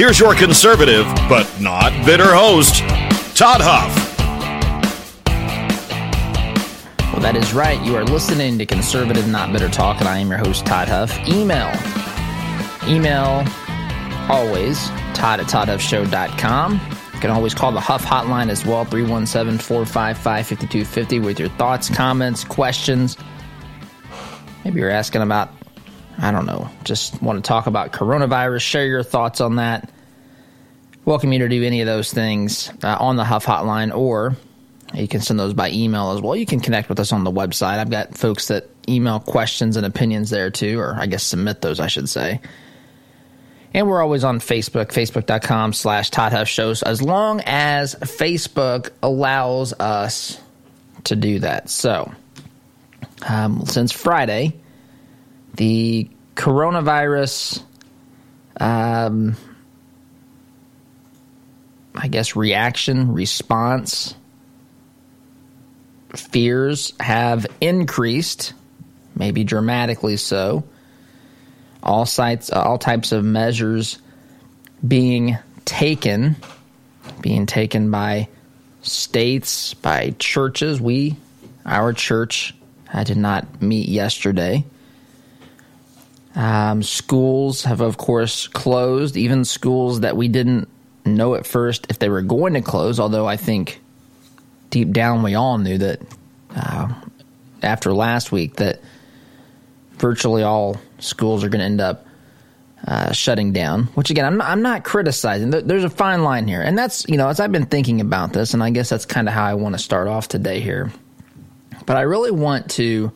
Here's your conservative, but not bitter host, Todd Huff. Well, that is right. You are listening to Conservative Not Bitter Talk, and I am your host, Todd Huff. Email. Email always, Todd at ToddHuffShow.com. You can always call the Huff hotline as well, 317 455 5250, with your thoughts, comments, questions. Maybe you're asking about I don't know, just want to talk about coronavirus, share your thoughts on that. Welcome you to do any of those things uh, on the Huff Hotline, or you can send those by email as well. You can connect with us on the website. I've got folks that email questions and opinions there too, or I guess submit those, I should say. And we're always on Facebook, facebook.com slash Todd Huff Shows, as long as Facebook allows us to do that. So, um, since Friday, the coronavirus, um, I guess, reaction, response, fears have increased, maybe dramatically so. All sites, all types of measures being taken, being taken by states, by churches. We, our church, I did not meet yesterday. Um, schools have, of course, closed, even schools that we didn't know at first if they were going to close, although I think deep down we all knew that uh, after last week that virtually all schools are going to end up uh, shutting down. Which again, I'm not, I'm not criticizing. There's a fine line here, and that's you know as I've been thinking about this, and I guess that's kind of how I want to start off today here. But I really want to,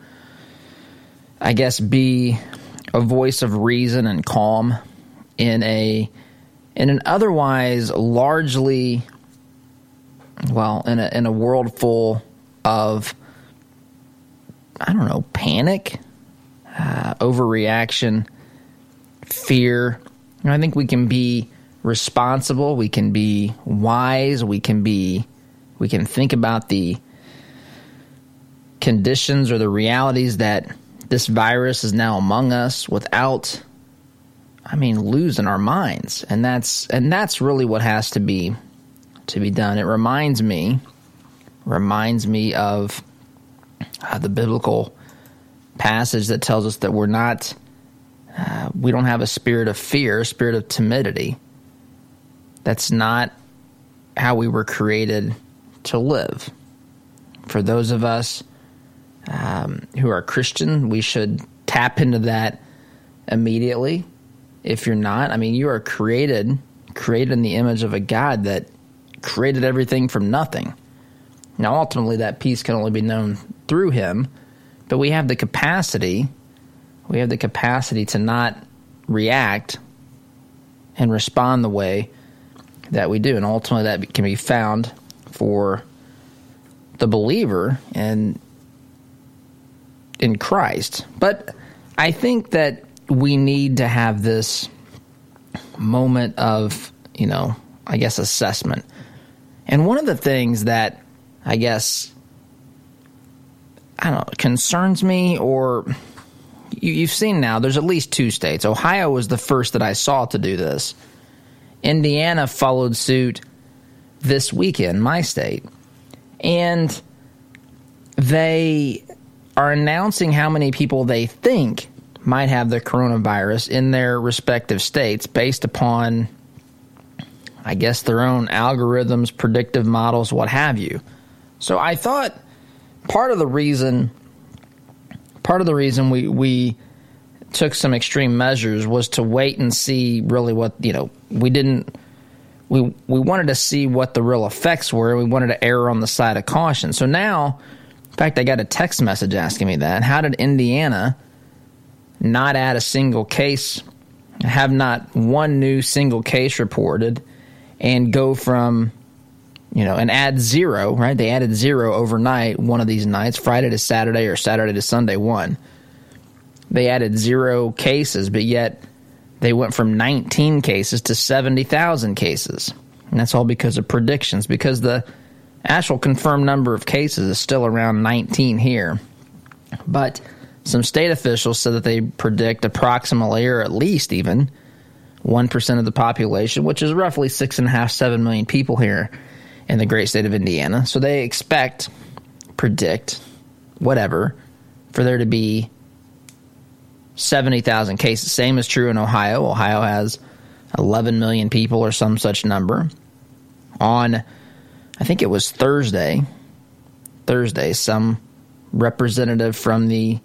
I guess, be a voice of reason and calm in a in an otherwise largely well in a in a world full of I don't know panic, uh, overreaction, fear. I think we can be responsible. We can be wise. We can be we can think about the conditions or the realities that this virus is now among us without I mean losing our minds. And that's and that's really what has to be to be done. It reminds me reminds me of uh, the biblical passage that tells us that we're not uh, we don't have a spirit of fear, a spirit of timidity. That's not how we were created to live. For those of us um, who are Christian, we should tap into that immediately. If you're not, I mean, you are created, created in the image of a God that created everything from nothing. Now, ultimately, that peace can only be known through Him, but we have the capacity, we have the capacity to not react and respond the way that we do. And ultimately, that can be found for the believer and in Christ. But I think that we need to have this moment of, you know, I guess assessment. And one of the things that I guess I don't know concerns me or you, have seen now there's at least two states. Ohio was the first that I saw to do this. Indiana followed suit this weekend, my state. And they are announcing how many people they think might have the coronavirus in their respective states based upon, I guess, their own algorithms, predictive models, what have you. So I thought part of the reason, part of the reason we, we took some extreme measures was to wait and see really what, you know, we didn't we we wanted to see what the real effects were. We wanted to err on the side of caution. So now, in fact, I got a text message asking me that. How did Indiana not add a single case, have not one new single case reported, and go from, you know, and add zero, right? They added zero overnight one of these nights, Friday to Saturday or Saturday to Sunday, one. They added zero cases, but yet they went from 19 cases to 70,000 cases. And that's all because of predictions, because the actual confirmed number of cases is still around 19 here. But some state officials said that they predict approximately, or at least even, 1% of the population, which is roughly six and a half, seven million people here in the great state of Indiana. So they expect, predict, whatever, for there to be 70,000 cases. Same is true in Ohio. Ohio has 11 million people or some such number. On, I think it was Thursday, Thursday, some representative from the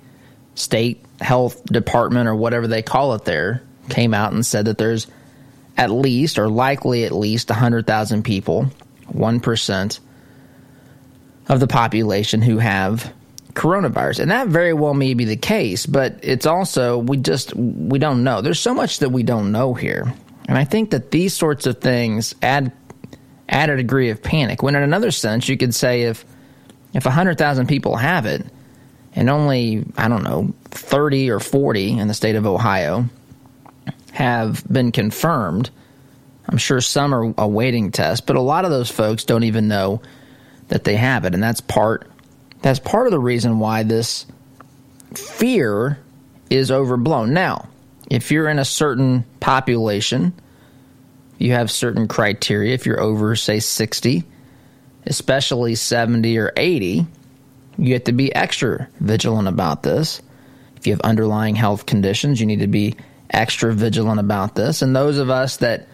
state health department or whatever they call it there came out and said that there's at least or likely at least 100,000 people, 1% of the population who have coronavirus. And that very well may be the case, but it's also we just we don't know. There's so much that we don't know here. And I think that these sorts of things add add a degree of panic. When in another sense you could say if if 100,000 people have it, and only, I don't know, 30 or 40 in the state of Ohio have been confirmed. I'm sure some are awaiting tests, but a lot of those folks don't even know that they have it, and that's part that's part of the reason why this fear is overblown. Now, if you're in a certain population, you have certain criteria. If you're over, say, 60, especially 70 or 80, you have to be extra vigilant about this. If you have underlying health conditions, you need to be extra vigilant about this. And those of us that,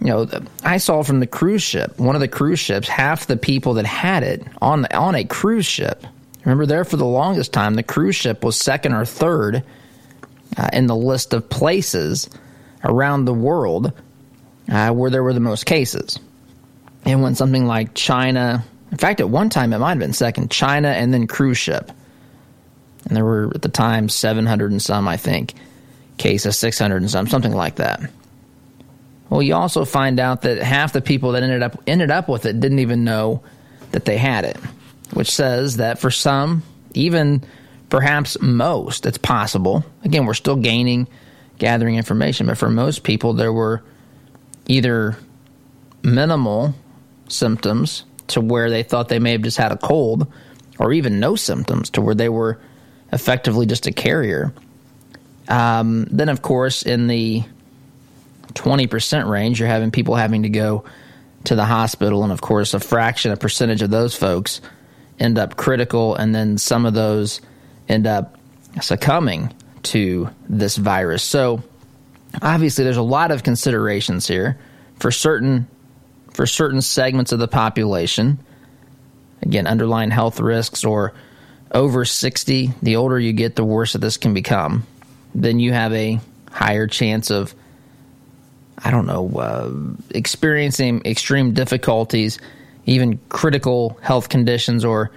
you know, I saw from the cruise ship, one of the cruise ships, half the people that had it on on a cruise ship. Remember, there for the longest time, the cruise ship was second or third uh, in the list of places around the world uh, where there were the most cases. And when something like China, in fact, at one time it might have been second China and then cruise ship. And there were at the time 700 and some, I think, cases, 600 and some, something like that. Well, you also find out that half the people that ended up ended up with it didn't even know that they had it, which says that for some, even perhaps most, it's possible. Again, we're still gaining, gathering information, but for most people, there were either minimal symptoms to where they thought they may have just had a cold, or even no symptoms to where they were effectively just a carrier. Um, then, of course, in the 20% range, you're having people having to go to the hospital, and of course, a fraction, a percentage of those folks end up critical, and then some of those end up succumbing to this virus. So, obviously, there's a lot of considerations here for certain for certain segments of the population. Again, underlying health risks or over 60, the older you get, the worse this can become. Then you have a higher chance of, I don't know, uh, experiencing extreme difficulties, even critical health conditions, or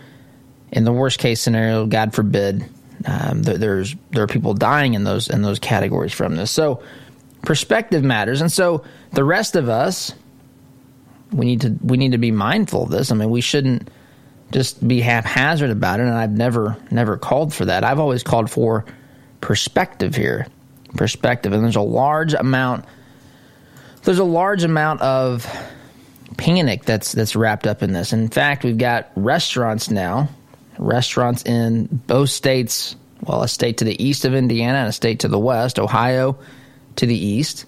in the worst case scenario, God forbid, um, there, there's there are people dying in those in those categories from this. So perspective matters, and so the rest of us we need to we need to be mindful of this. I mean, we shouldn't just be haphazard about it. And I've never never called for that. I've always called for perspective here, perspective. And there's a large amount. There's a large amount of panic that's that's wrapped up in this. In fact, we've got restaurants now, restaurants in both states. Well, a state to the east of Indiana and a state to the west, Ohio to the east,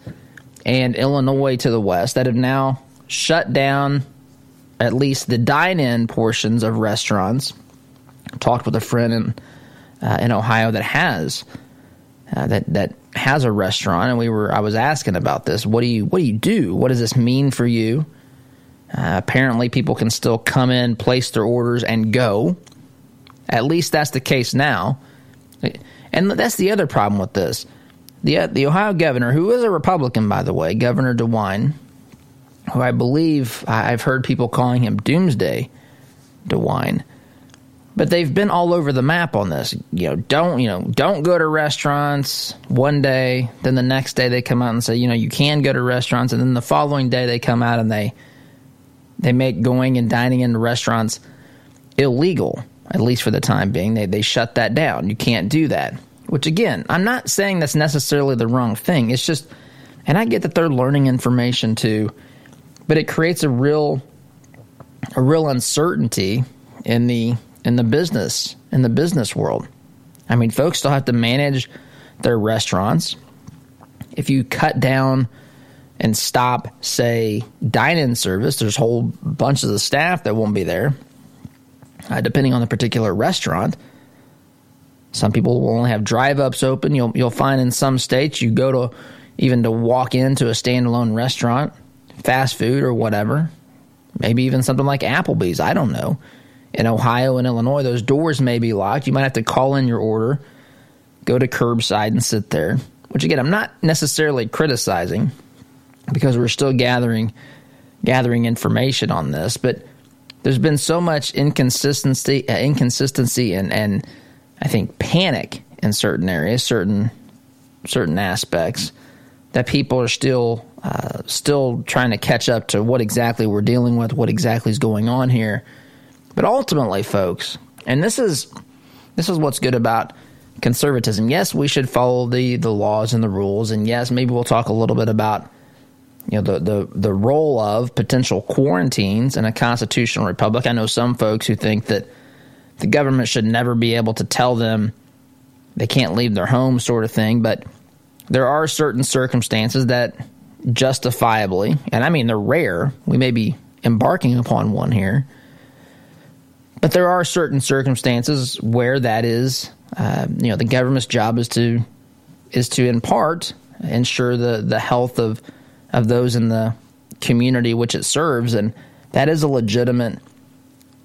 and Illinois to the west, that have now shut down at least the dine-in portions of restaurants. I talked with a friend in uh, in Ohio that has uh, that that has a restaurant, and we were I was asking about this. What do you what do you do? What does this mean for you? Uh, apparently, people can still come in, place their orders, and go. At least that's the case now. And that's the other problem with this. The, the Ohio governor, who is a Republican, by the way, Governor DeWine, who I believe I've heard people calling him Doomsday DeWine, but they've been all over the map on this. You know, don't you know, don't go to restaurants one day, then the next day they come out and say, you know, you can go to restaurants, and then the following day they come out and they they make going and dining in restaurants illegal at least for the time being. They, they shut that down. You can't do that. Which, again, I'm not saying that's necessarily the wrong thing. It's just, and I get that they're learning information too, but it creates a real, a real uncertainty in the in the business in the business world. I mean, folks still have to manage their restaurants. If you cut down and stop, say, dine-in service, there's whole bunches of staff that won't be there uh, depending on the particular restaurant. Some people will only have drive ups open. You'll you'll find in some states you go to even to walk into a standalone restaurant, fast food or whatever, maybe even something like Applebee's. I don't know. In Ohio and Illinois, those doors may be locked. You might have to call in your order, go to curbside and sit there. Which again, I'm not necessarily criticizing because we're still gathering gathering information on this, but there's been so much inconsistency, uh, inconsistency, and and I think panic in certain areas, certain certain aspects that people are still uh, still trying to catch up to what exactly we're dealing with, what exactly is going on here. But ultimately, folks, and this is this is what's good about conservatism. Yes, we should follow the the laws and the rules, and yes, maybe we'll talk a little bit about you know the, the the role of potential quarantines in a constitutional republic. I know some folks who think that the government should never be able to tell them they can't leave their home, sort of thing. But there are certain circumstances that justifiably, and I mean they're rare. We may be embarking upon one here, but there are certain circumstances where that is, uh, you know, the government's job is to is to in part ensure the the health of of those in the community which it serves, and that is a legitimate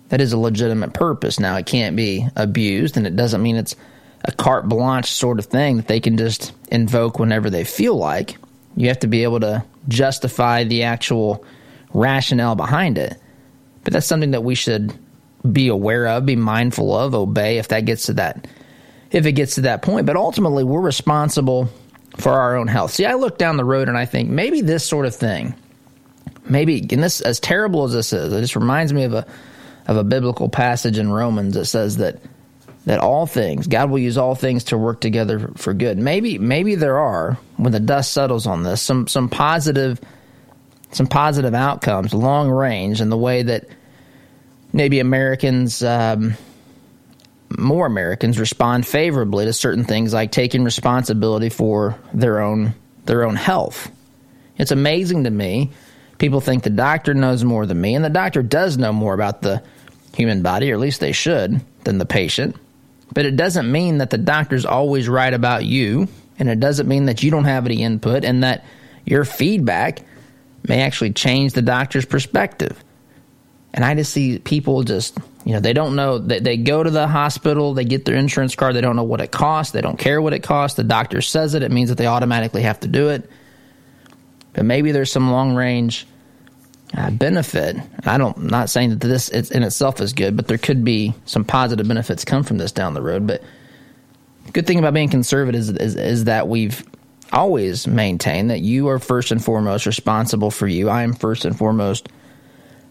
that is a legitimate purpose. Now it can't be abused, and it doesn't mean it's a carte blanche sort of thing that they can just invoke whenever they feel like. You have to be able to justify the actual rationale behind it. But that's something that we should be aware of, be mindful of, obey if that gets to that if it gets to that point. But ultimately we're responsible for our own health. See, I look down the road and I think maybe this sort of thing, maybe, and this, as terrible as this is, it just reminds me of a, of a biblical passage in Romans that says that, that all things, God will use all things to work together for good. Maybe, maybe there are, when the dust settles on this, some, some positive, some positive outcomes, long range, in the way that maybe Americans, um, more Americans respond favorably to certain things like taking responsibility for their own their own health. It's amazing to me. People think the doctor knows more than me, and the doctor does know more about the human body, or at least they should, than the patient. But it doesn't mean that the doctor's always right about you, and it doesn't mean that you don't have any input and that your feedback may actually change the doctor's perspective. And I just see people just you know, they don't know that they, they go to the hospital, they get their insurance card, they don't know what it costs, they don't care what it costs. The doctor says it, it means that they automatically have to do it. But maybe there's some long range uh, benefit. I don't, not saying that this in itself is good, but there could be some positive benefits come from this down the road. But good thing about being conservative is, is, is that we've always maintained that you are first and foremost responsible for you. I am first and foremost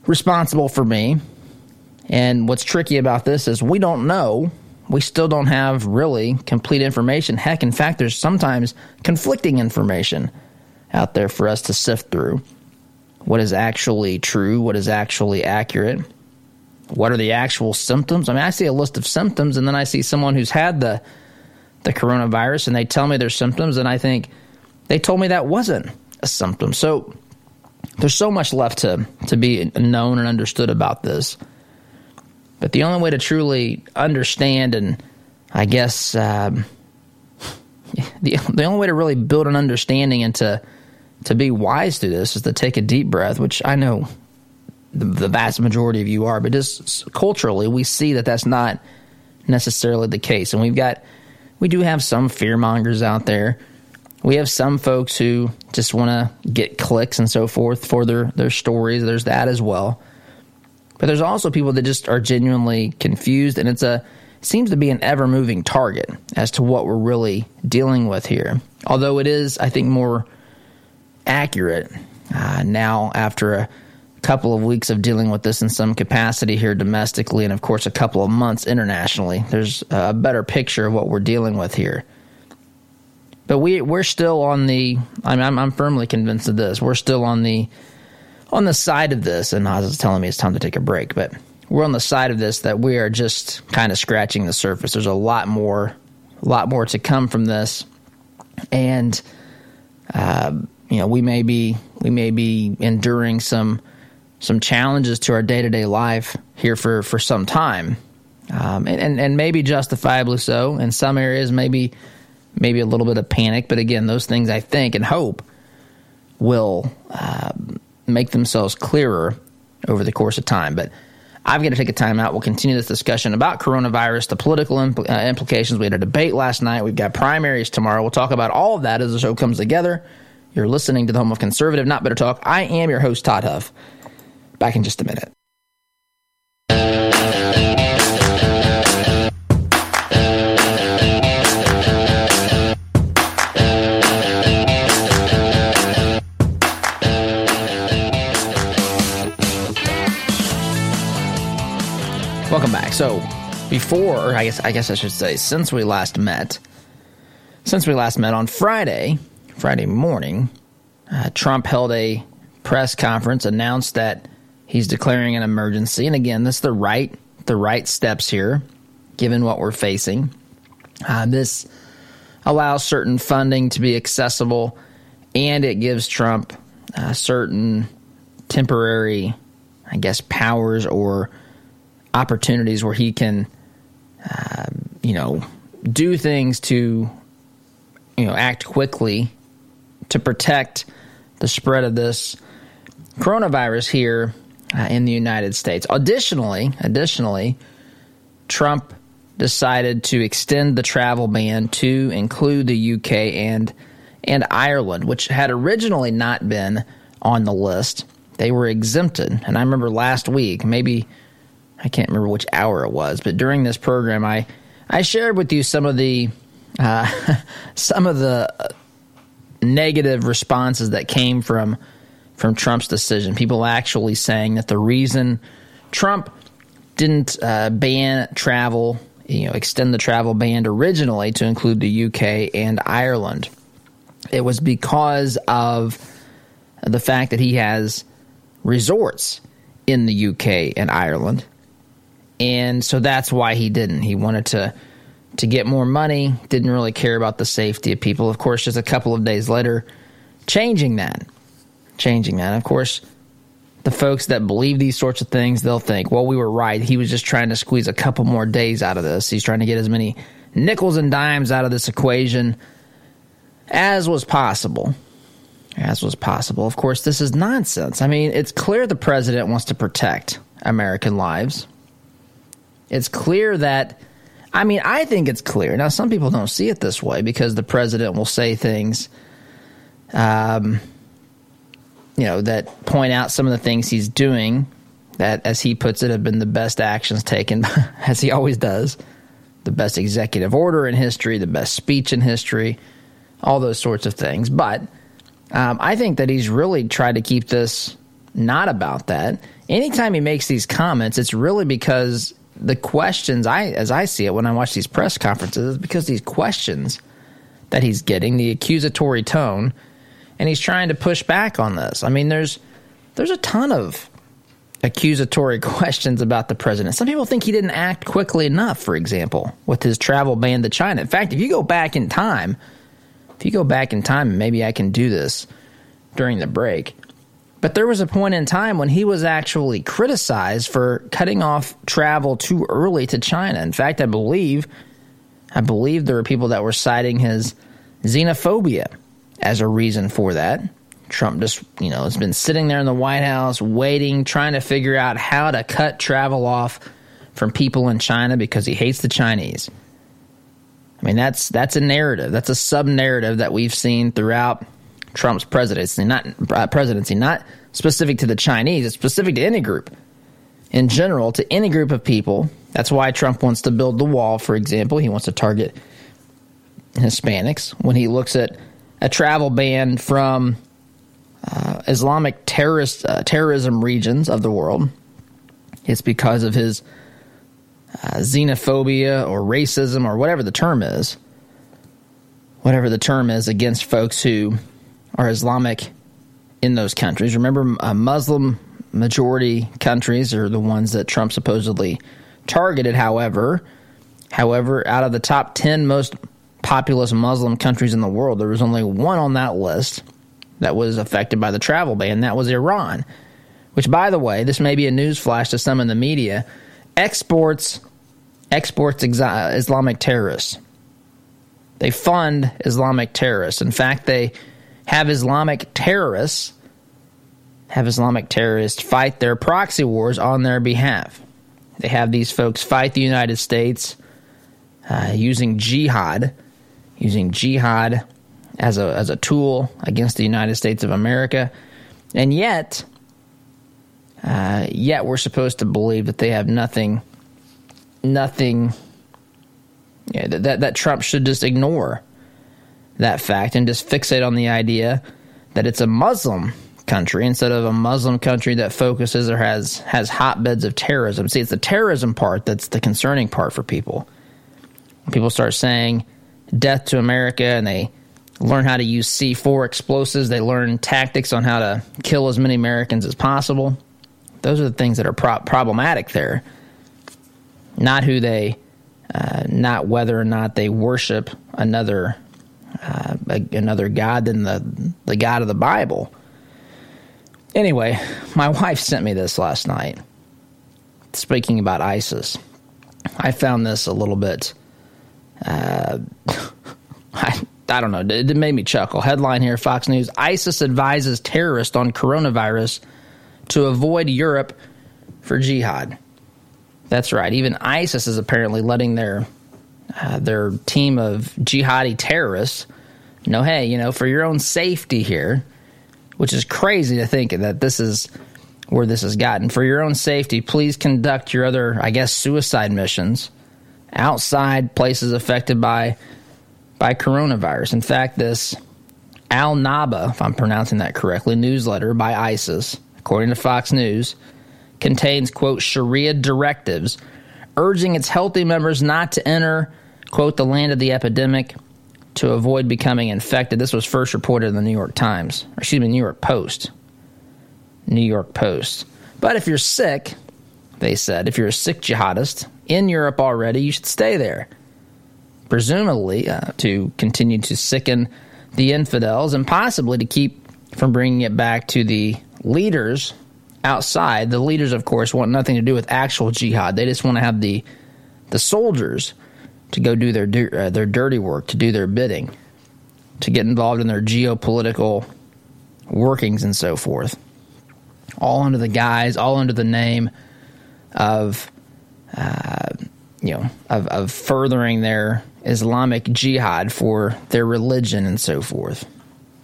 responsible for me. And what's tricky about this is we don't know. We still don't have really complete information. Heck, in fact, there's sometimes conflicting information out there for us to sift through. What is actually true? What is actually accurate? What are the actual symptoms? I mean, I see a list of symptoms, and then I see someone who's had the the coronavirus, and they tell me their symptoms, and I think they told me that wasn't a symptom. So there's so much left to to be known and understood about this. But the only way to truly understand and, I guess, um, the the only way to really build an understanding and to to be wise through this is to take a deep breath, which I know the, the vast majority of you are, but just culturally, we see that that's not necessarily the case, and we've got we do have some fear mongers out there. We have some folks who just want to get clicks and so forth for their their stories. There's that as well. But there's also people that just are genuinely confused, and it's a seems to be an ever moving target as to what we're really dealing with here. Although it is, I think, more accurate uh, now after a couple of weeks of dealing with this in some capacity here domestically, and of course, a couple of months internationally. There's a better picture of what we're dealing with here. But we we're still on the. I'm I'm, I'm firmly convinced of this. We're still on the on the side of this, and Oz is telling me it's time to take a break, but we're on the side of this that we are just kind of scratching the surface. There's a lot more, a lot more to come from this, and uh, you know we may be we may be enduring some some challenges to our day to day life here for for some time, um, and, and and maybe justifiably so. In some areas, maybe maybe a little bit of panic, but again, those things I think and hope will uh, make themselves clearer over the course of time, but. I've got to take a time out. We'll continue this discussion about coronavirus, the political impl- uh, implications. We had a debate last night. We've got primaries tomorrow. We'll talk about all of that as the show comes together. You're listening to the home of conservative, not bitter talk. I am your host, Todd Huff. Back in just a minute. Welcome back. So, before, I guess I guess I should say, since we last met, since we last met on Friday, Friday morning, uh, Trump held a press conference, announced that he's declaring an emergency, and again, this is the right the right steps here, given what we're facing. Uh, this allows certain funding to be accessible, and it gives Trump uh, certain temporary, I guess, powers or opportunities where he can, uh, you know, do things to, you know, act quickly to protect the spread of this coronavirus here uh, in the United States. Additionally, additionally, Trump decided to extend the travel ban to include the UK and and Ireland, which had originally not been on the list. They were exempted, and I remember last week, maybe I can't remember which hour it was, but during this program, I I shared with you some of the uh, some of the negative responses that came from from Trump's decision. People actually saying that the reason Trump didn't uh, ban travel, you know, extend the travel ban originally to include the UK and Ireland, it was because of the fact that he has resorts in the UK and Ireland and so that's why he didn't. He wanted to to get more money, didn't really care about the safety of people. Of course, just a couple of days later, changing that, changing that. Of course, the folks that believe these sorts of things, they'll think, well, we were right. He was just trying to squeeze a couple more days out of this. He's trying to get as many nickels and dimes out of this equation as was possible. As was possible. Of course, this is nonsense. I mean, it's clear the president wants to protect American lives it's clear that, I mean, I think it's clear. Now, some people don't see it this way because the president will say things, um, you know, that point out some of the things he's doing that, as he puts it, have been the best actions taken, as he always does. The best executive order in history, the best speech in history, all those sorts of things. But um, I think that he's really tried to keep this not about that. Anytime he makes these comments, it's really because the questions I as I see it when I watch these press conferences is because these questions that he's getting, the accusatory tone, and he's trying to push back on this. I mean, there's there's a ton of accusatory questions about the president. Some people think he didn't act quickly enough, for example, with his travel ban to China. In fact, if you go back in time, if you go back in time, maybe I can do this during the break. But there was a point in time when he was actually criticized for cutting off travel too early to China. In fact, I believe I believe there were people that were citing his xenophobia as a reason for that. Trump just, you know, has been sitting there in the White House waiting, trying to figure out how to cut travel off from people in China because he hates the Chinese. I mean, that's that's a narrative. That's a sub narrative that we've seen throughout Trump's presidency, not uh, presidency, not specific to the Chinese. It's specific to any group in general, to any group of people. That's why Trump wants to build the wall. For example, he wants to target Hispanics when he looks at a travel ban from uh, Islamic terrorist uh, terrorism regions of the world. It's because of his uh, xenophobia or racism or whatever the term is, whatever the term is against folks who are Islamic in those countries. Remember, uh, Muslim majority countries are the ones that Trump supposedly targeted. However, however, out of the top ten most populous Muslim countries in the world, there was only one on that list that was affected by the travel ban. That was Iran, which, by the way, this may be a news flash to some in the media exports exports Islamic terrorists. They fund Islamic terrorists. In fact, they have Islamic terrorists have Islamic terrorists fight their proxy wars on their behalf. They have these folks fight the United States uh, using jihad, using jihad as a as a tool against the United States of America, and yet, uh, yet we're supposed to believe that they have nothing, nothing. Yeah, that that Trump should just ignore that fact and just fixate on the idea that it's a Muslim country instead of a Muslim country that focuses or has has hotbeds of terrorism. See, it's the terrorism part that's the concerning part for people. When people start saying death to America and they learn how to use C4 explosives. They learn tactics on how to kill as many Americans as possible. Those are the things that are pro- problematic there. Not who they, uh, not whether or not they worship another, uh, another god than the the God of the Bible. Anyway, my wife sent me this last night. Speaking about ISIS, I found this a little bit. Uh, I I don't know. It, it made me chuckle. Headline here Fox News ISIS advises terrorists on coronavirus to avoid Europe for jihad. That's right. Even ISIS is apparently letting their uh, their team of jihadi terrorists know, hey, you know, for your own safety here, which is crazy to think that this is where this has gotten. For your own safety, please conduct your other, I guess, suicide missions outside places affected by by coronavirus. In fact, this Al Naba, if I'm pronouncing that correctly, newsletter by ISIS, according to Fox News, contains, quote, Sharia directives urging its healthy members not to enter, quote, the land of the epidemic to avoid becoming infected. This was first reported in the New York Times, or excuse me, New York Post. New York Post. But if you're sick, they said, if you're a sick jihadist in Europe already, you should stay there presumably uh, to continue to sicken the infidels and possibly to keep from bringing it back to the leaders outside. The leaders, of course, want nothing to do with actual jihad. They just want to have the the soldiers to go do their uh, their dirty work, to do their bidding, to get involved in their geopolitical workings and so forth. All under the guise, all under the name of, uh, you know, of, of furthering their Islamic jihad for their religion and so forth.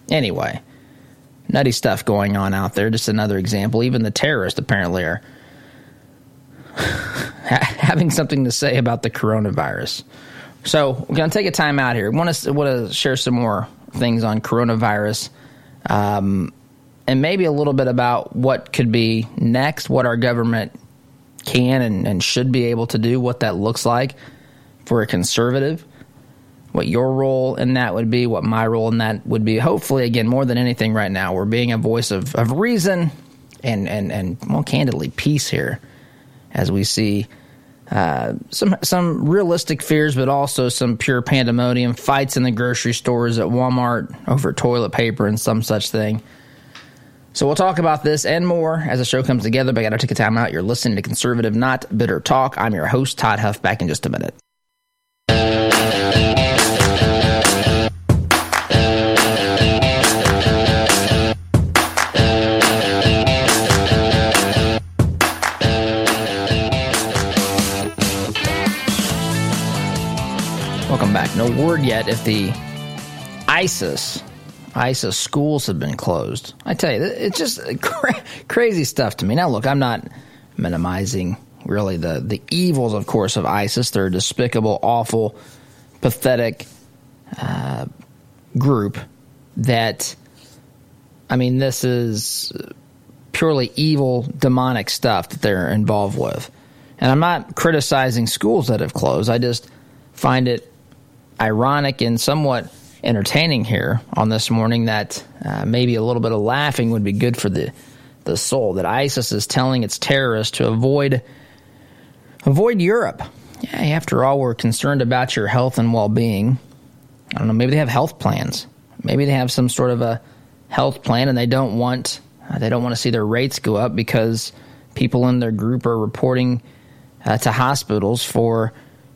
Anyway, nutty stuff going on out there. Just another example. Even the terrorists apparently are having something to say about the coronavirus. So we're going to take a time out here. Want to want to share some more things on coronavirus, um, and maybe a little bit about what could be next, what our government can and, and should be able to do, what that looks like for a conservative what your role in that would be, what my role in that would be. Hopefully, again, more than anything right now, we're being a voice of, of reason and, and, and, well, candidly, peace here as we see uh, some some realistic fears, but also some pure pandemonium, fights in the grocery stores at Walmart over toilet paper and some such thing. So we'll talk about this and more as the show comes together. But I got to take a time out. You're listening to Conservative Not Bitter Talk. I'm your host, Todd Huff. Back in just a minute. Word yet if the ISIS ISIS schools have been closed. I tell you, it's just cra- crazy stuff to me. Now, look, I'm not minimizing really the the evils, of course, of ISIS. They're a despicable, awful, pathetic uh, group that. I mean, this is purely evil, demonic stuff that they're involved with. And I'm not criticizing schools that have closed. I just find it ironic and somewhat entertaining here on this morning that uh, maybe a little bit of laughing would be good for the the soul that ISIS is telling its terrorists to avoid avoid Europe. Yeah, after all, we're concerned about your health and well-being. I don't know, maybe they have health plans. Maybe they have some sort of a health plan and they don't want uh, they don't want to see their rates go up because people in their group are reporting uh, to hospitals for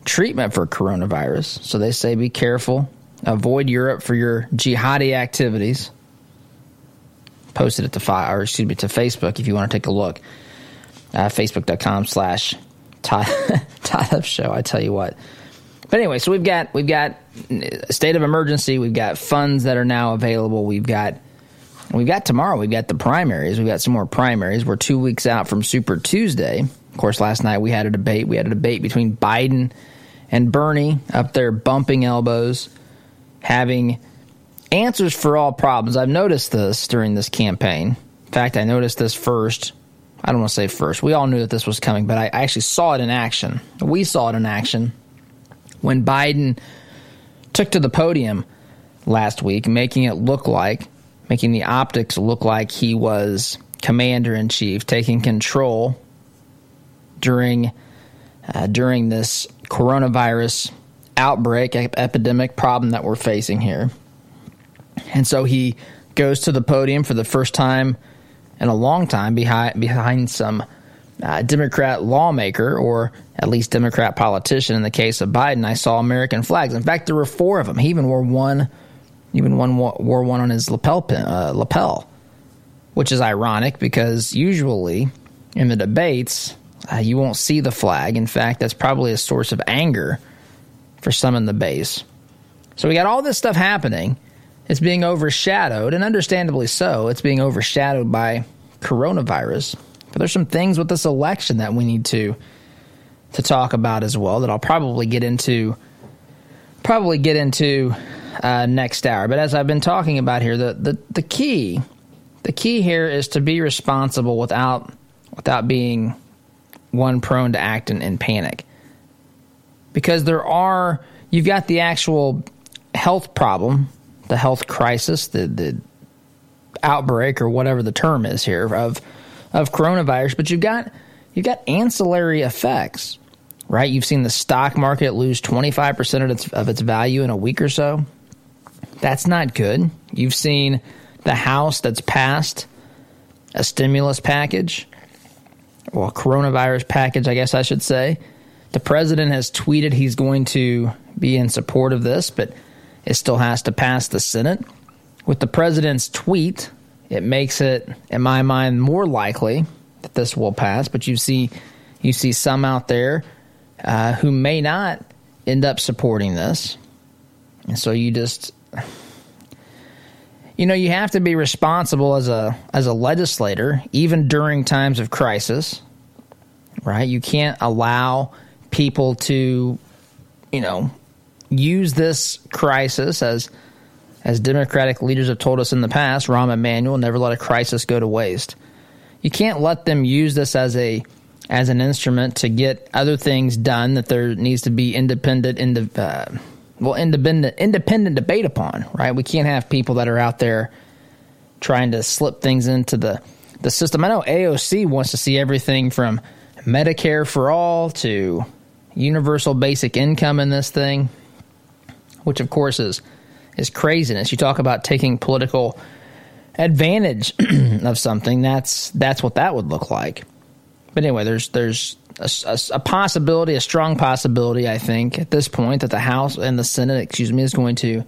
treatment for coronavirus. So they say be careful, avoid Europe for your jihadi activities. Posted it to fi- or excuse me to Facebook if you want to take a look. Uh, Facebook.com slash Todd Huff Show. I tell you what. But anyway, so we've got we've got a state of emergency. We've got funds that are now available. We've got we've got tomorrow. We've got the primaries. We've got some more primaries. We're two weeks out from Super Tuesday. Of course, last night we had a debate. We had a debate between Biden and Bernie up there bumping elbows, having answers for all problems. I've noticed this during this campaign. In fact, I noticed this first. I don't want to say first. We all knew that this was coming, but I actually saw it in action. We saw it in action when Biden took to the podium last week, making it look like, making the optics look like he was commander in chief, taking control during uh, during this coronavirus outbreak, epidemic problem that we're facing here. And so he goes to the podium for the first time in a long time behind behind some uh, Democrat lawmaker or at least Democrat politician. In the case of Biden, I saw American flags. In fact, there were four of them. He even wore one, even one wore one on his lapel pin, uh, lapel, which is ironic because usually in the debates uh, you won't see the flag. In fact, that's probably a source of anger for some in the base. So we got all this stuff happening. It's being overshadowed, and understandably so. It's being overshadowed by coronavirus. But there's some things with this election that we need to to talk about as well that I'll probably get into probably get into uh, next hour. But as I've been talking about here, the, the the key the key here is to be responsible without without being one prone to act in, in panic. Because there are, you've got the actual health problem, the health crisis, the, the outbreak or whatever the term is here of of coronavirus, but you've got you've got ancillary effects, right? You've seen the stock market lose 25% of its of its value in a week or so. That's not good. You've seen the house that's passed a stimulus package well, coronavirus package, I guess I should say. The president has tweeted he's going to be in support of this, but it still has to pass the Senate. With the president's tweet, it makes it, in my mind, more likely that this will pass. But you see, you see some out there uh, who may not end up supporting this, and so you just, you know, you have to be responsible as a as a legislator, even during times of crisis. Right? You can't allow people to, you know, use this crisis as as Democratic leaders have told us in the past. Rahm Emanuel never let a crisis go to waste. You can't let them use this as a as an instrument to get other things done that there needs to be independent, ind- uh, well, independent, independent debate upon, right? We can't have people that are out there trying to slip things into the the system. I know AOC wants to see everything from Medicare for all to universal basic income in this thing, which of course is is craziness. You talk about taking political advantage of something. That's that's what that would look like. But anyway, there's there's a, a, a, possibility, a strong possibility, I think, at this point that the House and the Senate, excuse me, is going to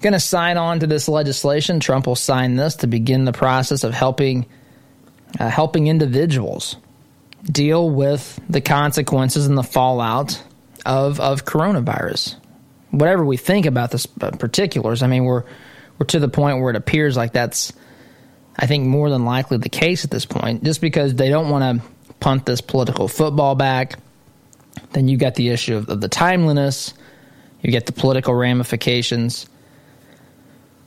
going to sign on to this legislation. Trump will sign this to begin the process of helping uh, helping individuals deal with the consequences and the fallout of of coronavirus. whatever we think about the uh, particulars, I mean, we're we're to the point where it appears like that's, I think, more than likely the case at this point. Just because they don't want to punt this political football back, then you got the issue of, of the timeliness, you get the political ramifications.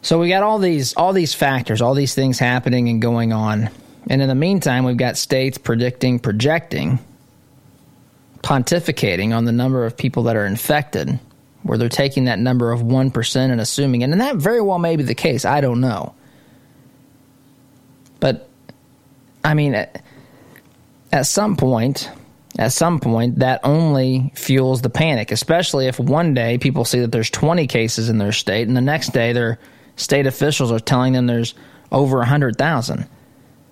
So we got all these all these factors, all these things happening and going on. And in the meantime, we've got states predicting, projecting, pontificating on the number of people that are infected where they're taking that number of 1% and assuming, and that very well may be the case. I don't know. But, I mean, at, at some point, at some point, that only fuels the panic, especially if one day people see that there's 20 cases in their state, and the next day their state officials are telling them there's over 100,000. I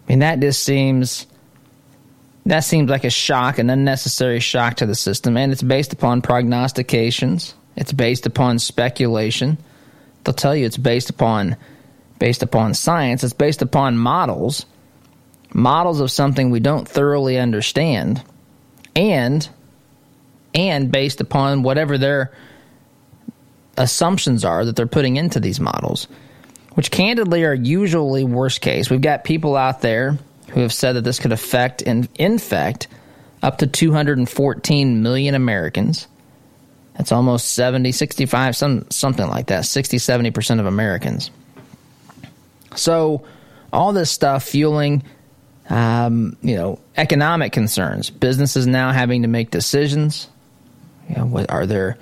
mean, that just seems that seems like a shock, an unnecessary shock to the system, and it's based upon prognostications it's based upon speculation. They'll tell you it's based upon based upon science. It's based upon models, models of something we don't thoroughly understand, and and based upon whatever their assumptions are that they're putting into these models, which candidly are usually worst case. We've got people out there who have said that this could affect and infect up to 214 million Americans. That's almost 70, 65, some, something like that, 60, 70% of Americans. So, all this stuff fueling, um, you know, economic concerns. Businesses now having to make decisions. You know, what are there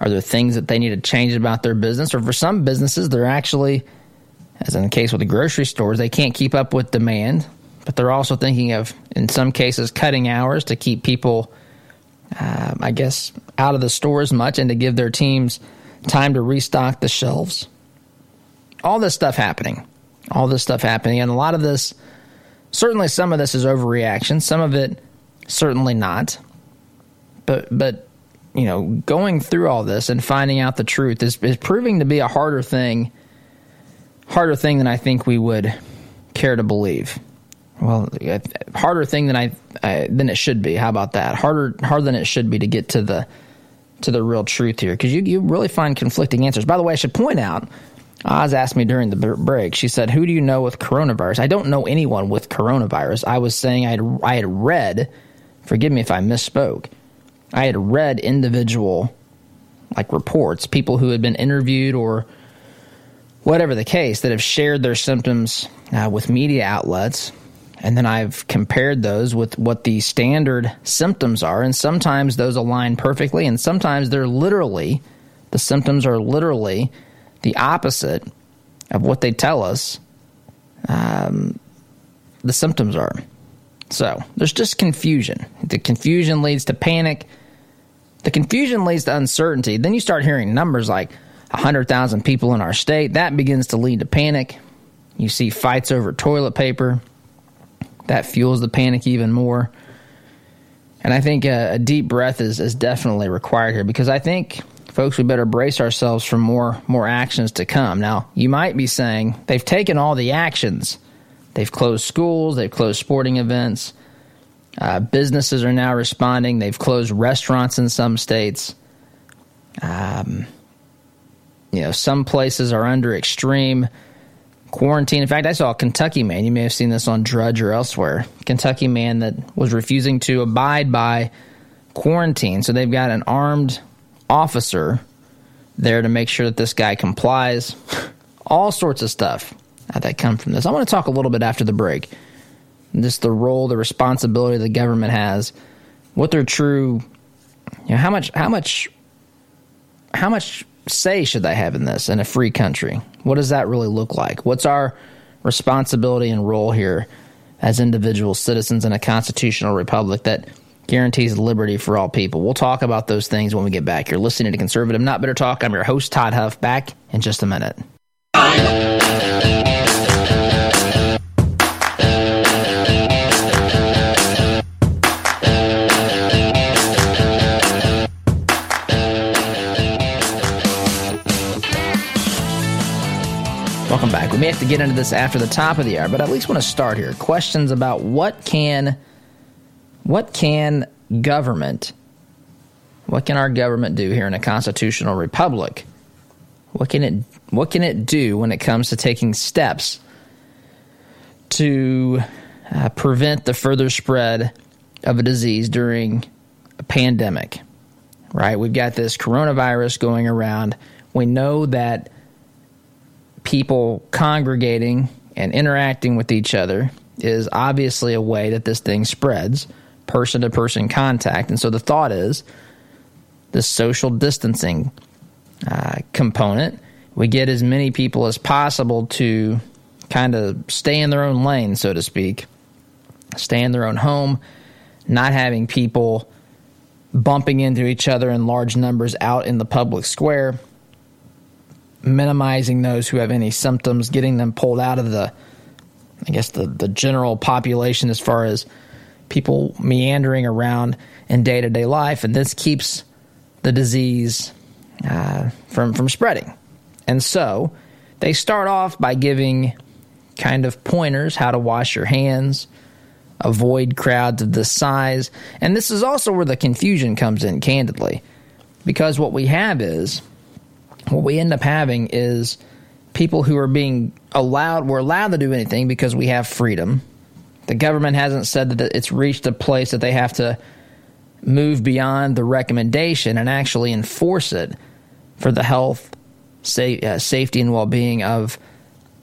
are there things that they need to change about their business? Or for some businesses, they're actually, as in the case with the grocery stores, they can't keep up with demand. But they're also thinking of, in some cases, cutting hours to keep people uh, I guess, out of the store as much and to give their teams time to restock the shelves. All this stuff happening. All this stuff happening. And a lot of this, certainly some of this is overreaction, some of it certainly not. But, but, you know, going through all this and finding out the truth is, is proving to be a harder thing, harder thing than I think we would care to believe well, uh, harder thing than I, I, than it should be. How about that? Harder harder than it should be to get to the to the real truth here because you you really find conflicting answers. By the way, I should point out. Oz asked me during the break. She said, "Who do you know with coronavirus?" I don't know anyone with coronavirus. I was saying I had I had read. Forgive me if I misspoke. I had read individual like reports, people who had been interviewed or whatever the case that have shared their symptoms uh, with media outlets and then I've compared those with what the standard symptoms are. And sometimes those align perfectly, and sometimes they're literally, the symptoms are literally the opposite of what they tell us um, the symptoms are. So there's just confusion. The confusion leads to panic. The confusion leads to uncertainty. Then you start hearing numbers like 100,000 people in our state. That begins to lead to panic. You see fights over toilet paper that fuels the panic even more. And I think a, a deep breath is, is definitely required here because I think, folks, we better brace ourselves for more more actions to come. Now, you might be saying they've taken all the actions. They've closed schools, they've closed sporting events. Uh, businesses are now responding. They've closed restaurants in some states. Um, you know, some places are under extreme quarantine. In fact, I saw a Kentucky man. You may have seen this on Drudge or elsewhere. Kentucky man that was refusing to abide by quarantine. So they've got an armed officer there to make sure that this guy complies. All sorts of stuff that come from this. I want to talk a little bit after the break. Just the role, the responsibility the government has, what their true, you know, how much, how much, how much say should they have in this in a free country? What does that really look like? What's our responsibility and role here as individual citizens in a constitutional republic that guarantees liberty for all people? We'll talk about those things when we get back. You're listening to Conservative Not Bitter Talk. I'm your host, Todd Huff, back in just a minute. Welcome back. We may have to get into this after the top of the hour, but at least want to start here. Questions about what can what can government What can our government do here in a constitutional republic? What can it what can it do when it comes to taking steps to uh, prevent the further spread of a disease during a pandemic? Right? We've got this coronavirus going around. We know that people congregating and interacting with each other is obviously a way that this thing spreads person to person contact. And so the thought is the social distancing uh, component. We get as many people as possible to kind of stay in their own lane, so to speak, stay in their own home, not having people bumping into each other in large numbers out in the public square, minimizing those who have any symptoms, getting them pulled out of the, I guess, the, the general population as far as people meandering around in day to day life. And this keeps the disease uh, from, from spreading. And so they start off by giving kind of pointers how to wash your hands, avoid crowds of this size. And this is also where the confusion comes in, candidly, because what we have is what we end up having is people who are being allowed, we're allowed to do anything because we have freedom. The government hasn't said that it's reached a place that they have to move beyond the recommendation and actually enforce it for the health, sa- uh, safety, and well-being of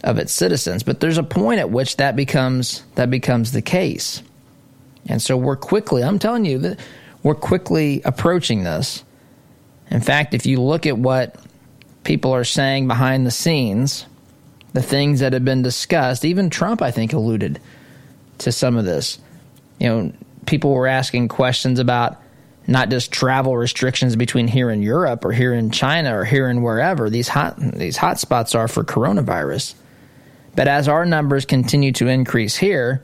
of its citizens. But there's a point at which that becomes that becomes the case, and so we're quickly. I'm telling you that we're quickly approaching this. In fact, if you look at what people are saying behind the scenes, the things that have been discussed, even Trump, I think, alluded to some of this. You know, people were asking questions about not just travel restrictions between here in Europe or here in China or here and wherever these hot these hot spots are for coronavirus. But as our numbers continue to increase here,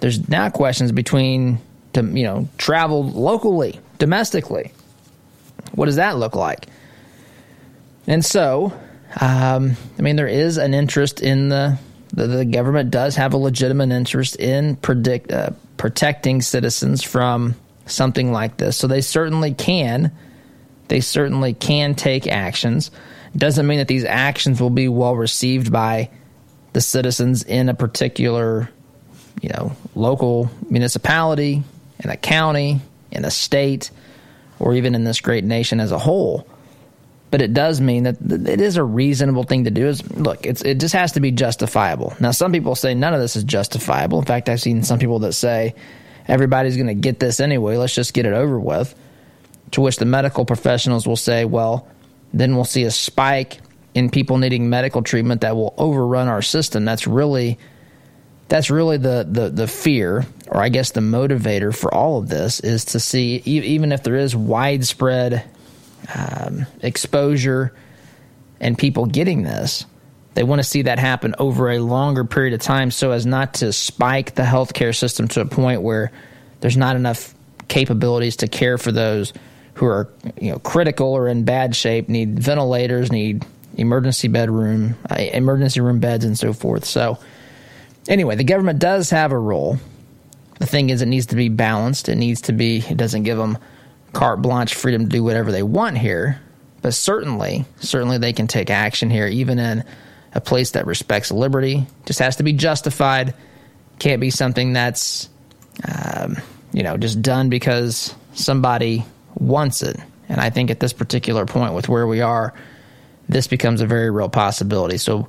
there's now questions between to you know travel locally, domestically. What does that look like? And so, um, I mean, there is an interest in the, the, the government does have a legitimate interest in predict uh, protecting citizens from something like this. So they certainly can. They certainly can take actions. Doesn't mean that these actions will be well received by the citizens in a particular, you know, local municipality, in a county, in a state, or even in this great nation as a whole. But it does mean that it is a reasonable thing to do. Is look, it's it just has to be justifiable. Now, some people say none of this is justifiable. In fact, I've seen some people that say everybody's going to get this anyway. Let's just get it over with. To which the medical professionals will say, well, then we'll see a spike in people needing medical treatment that will overrun our system. That's really that's really the, the, the fear, or I guess the motivator for all of this, is to see even if there is widespread um, exposure and people getting this, they want to see that happen over a longer period of time so as not to spike the healthcare system to a point where there's not enough capabilities to care for those who are you know critical or in bad shape, need ventilators, need emergency bedroom, uh, emergency room beds, and so forth. So, anyway, the government does have a role. The thing is, it needs to be balanced. It needs to be. It doesn't give them carte blanche freedom to do whatever they want here, but certainly, certainly they can take action here, even in a place that respects liberty. Just has to be justified. Can't be something that's, um, you know, just done because somebody wants it. And I think at this particular point, with where we are, this becomes a very real possibility. So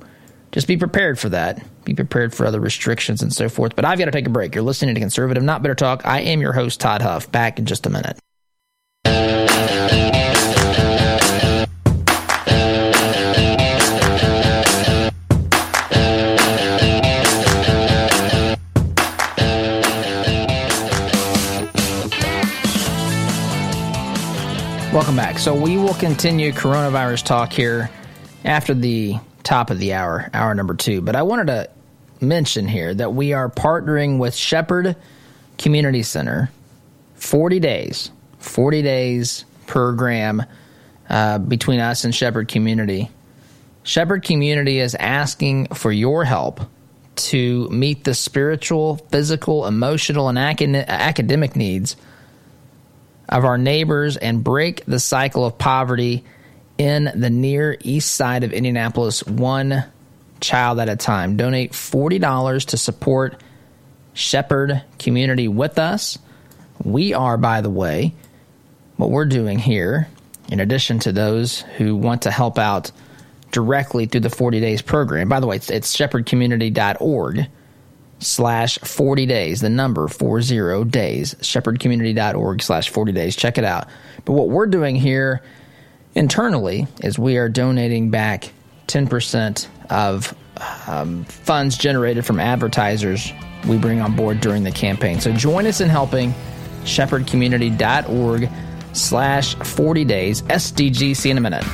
just be prepared for that. Be prepared for other restrictions and so forth. But I've got to take a break. You're listening to Conservative Not Bitter Talk. I am your host, Todd Huff. Back in just a minute. Welcome back. So we will continue coronavirus talk here after the top of the hour, hour number two. But I wanted to mention here that we are partnering with Shepherd Community Center 40 days, 40 days program uh, between us and Shepherd Community. Shepherd Community is asking for your help to meet the spiritual, physical, emotional, and academic needs of our neighbors and break the cycle of poverty in the near east side of Indianapolis, one child at a time. Donate $40 to support Shepherd Community with us. We are, by the way, what we're doing here, in addition to those who want to help out directly through the 40 days program. By the way, it's, it's shepherdcommunity.org slash 40 days, the number 40 days, shepherdcommunity.org slash 40 days. Check it out. But what we're doing here internally is we are donating back 10% of um, funds generated from advertisers we bring on board during the campaign. So join us in helping shepherdcommunity.org slash 40 days SDG. See in a minute.